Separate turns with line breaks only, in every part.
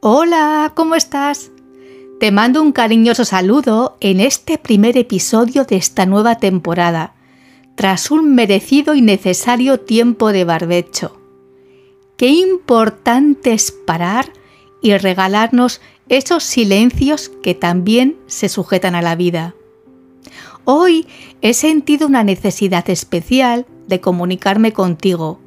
Hola, ¿cómo estás? Te mando un cariñoso saludo en este primer episodio de esta nueva temporada, tras un merecido y necesario tiempo de barbecho. Qué importante es parar y regalarnos esos silencios que también se sujetan a la vida. Hoy he sentido una necesidad especial de comunicarme contigo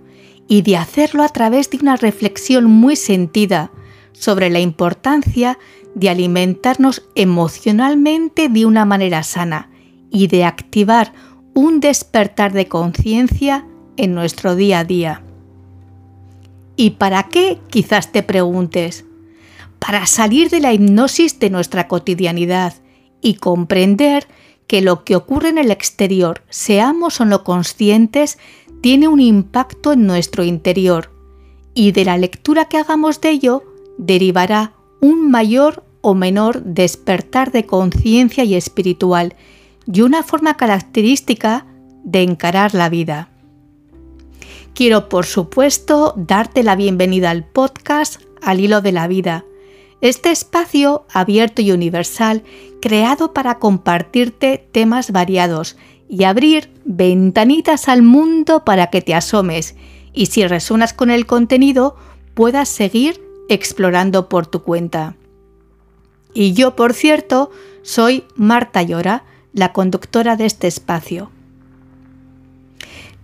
y de hacerlo a través de una reflexión muy sentida sobre la importancia de alimentarnos emocionalmente de una manera sana y de activar un despertar de conciencia en nuestro día a día. ¿Y para qué? Quizás te preguntes. Para salir de la hipnosis de nuestra cotidianidad y comprender que lo que ocurre en el exterior, seamos o no conscientes, tiene un impacto en nuestro interior y de la lectura que hagamos de ello derivará un mayor o menor despertar de conciencia y espiritual y una forma característica de encarar la vida. Quiero, por supuesto, darte la bienvenida al podcast Al Hilo de la Vida, este espacio abierto y universal creado para compartirte temas variados y abrir ventanitas al mundo para que te asomes y si resuenas con el contenido puedas seguir explorando por tu cuenta. Y yo, por cierto, soy Marta Llora, la conductora de este espacio.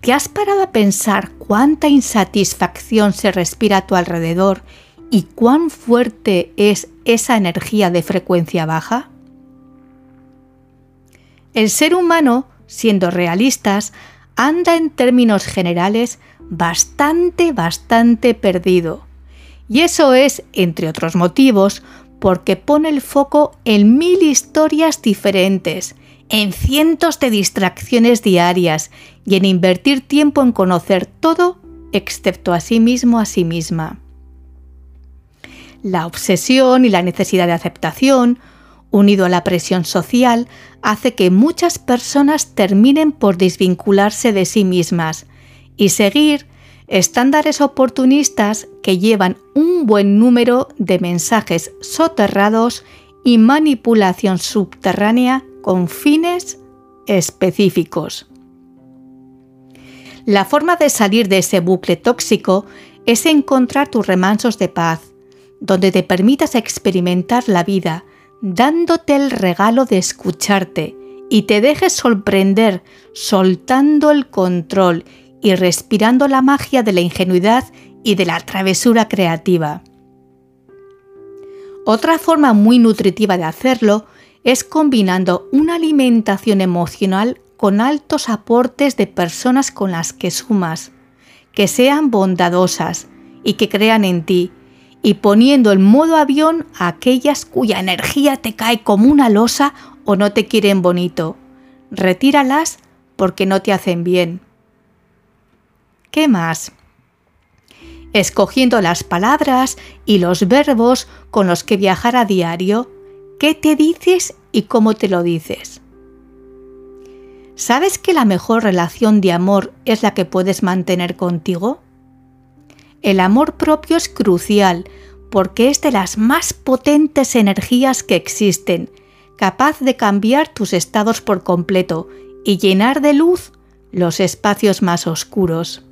¿Te has parado a pensar cuánta insatisfacción se respira a tu alrededor y cuán fuerte es esa energía de frecuencia baja? El ser humano, siendo realistas, anda en términos generales bastante, bastante perdido. Y eso es, entre otros motivos, porque pone el foco en mil historias diferentes, en cientos de distracciones diarias y en invertir tiempo en conocer todo excepto a sí mismo a sí misma. La obsesión y la necesidad de aceptación, unido a la presión social, hace que muchas personas terminen por desvincularse de sí mismas y seguir estándares oportunistas que llevan un buen número de mensajes soterrados y manipulación subterránea con fines específicos. La forma de salir de ese bucle tóxico es encontrar tus remansos de paz, donde te permitas experimentar la vida, dándote el regalo de escucharte y te dejes sorprender soltando el control y respirando la magia de la ingenuidad y de la travesura creativa. Otra forma muy nutritiva de hacerlo es combinando una alimentación emocional con altos aportes de personas con las que sumas, que sean bondadosas y que crean en ti, y poniendo en modo avión a aquellas cuya energía te cae como una losa o no te quieren bonito. Retíralas porque no te hacen bien. ¿Qué más? Escogiendo las palabras y los verbos con los que viajar a diario, ¿qué te dices y cómo te lo dices? ¿Sabes que la mejor relación de amor es la que puedes mantener contigo? El amor propio es crucial porque es de las más potentes energías que existen, capaz de cambiar tus estados por completo y llenar de luz los espacios más oscuros.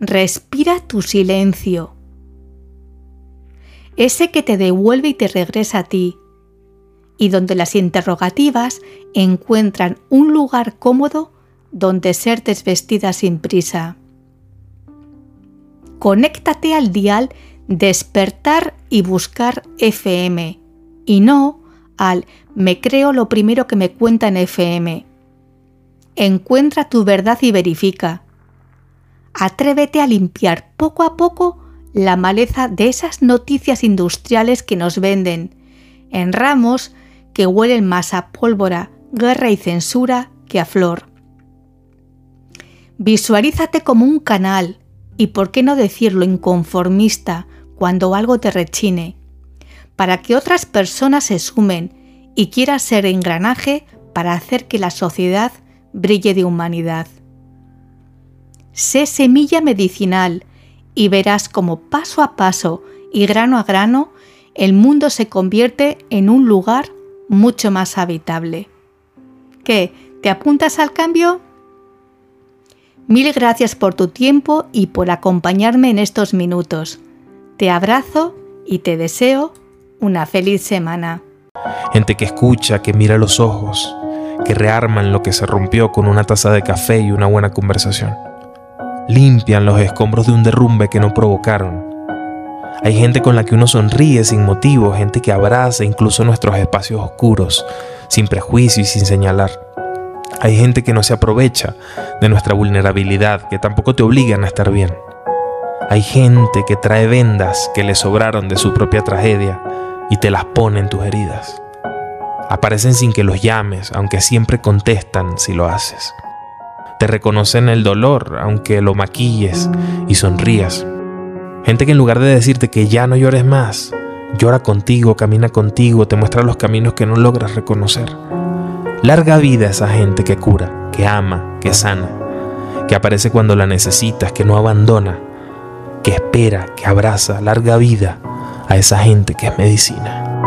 Respira tu silencio. Ese que te devuelve y te regresa a ti, y donde las interrogativas encuentran un lugar cómodo donde ser desvestida sin prisa. Conéctate al dial Despertar y buscar FM, y no al me creo lo primero que me cuenta en FM. Encuentra tu verdad y verifica atrévete a limpiar poco a poco la maleza de esas noticias industriales que nos venden, en ramos que huelen más a pólvora, guerra y censura que a flor. Visualízate como un canal, y por qué no decirlo inconformista cuando algo te rechine, para que otras personas se sumen y quieras ser engranaje para hacer que la sociedad brille de humanidad sé semilla medicinal y verás cómo paso a paso y grano a grano el mundo se convierte en un lugar mucho más habitable. ¿Qué? ¿Te apuntas al cambio? Mil gracias por tu tiempo y por acompañarme en estos minutos. Te abrazo y te deseo una feliz semana.
Gente que escucha, que mira los ojos, que rearman lo que se rompió con una taza de café y una buena conversación. Limpian los escombros de un derrumbe que no provocaron. Hay gente con la que uno sonríe sin motivo, gente que abraza incluso nuestros espacios oscuros, sin prejuicio y sin señalar. Hay gente que no se aprovecha de nuestra vulnerabilidad, que tampoco te obligan a estar bien. Hay gente que trae vendas que le sobraron de su propia tragedia y te las pone en tus heridas. Aparecen sin que los llames, aunque siempre contestan si lo haces. Te reconocen el dolor, aunque lo maquilles y sonrías. Gente que en lugar de decirte que ya no llores más, llora contigo, camina contigo, te muestra los caminos que no logras reconocer. Larga vida esa gente que cura, que ama, que sana, que aparece cuando la necesitas, que no abandona, que espera, que abraza. Larga vida a esa gente que es medicina.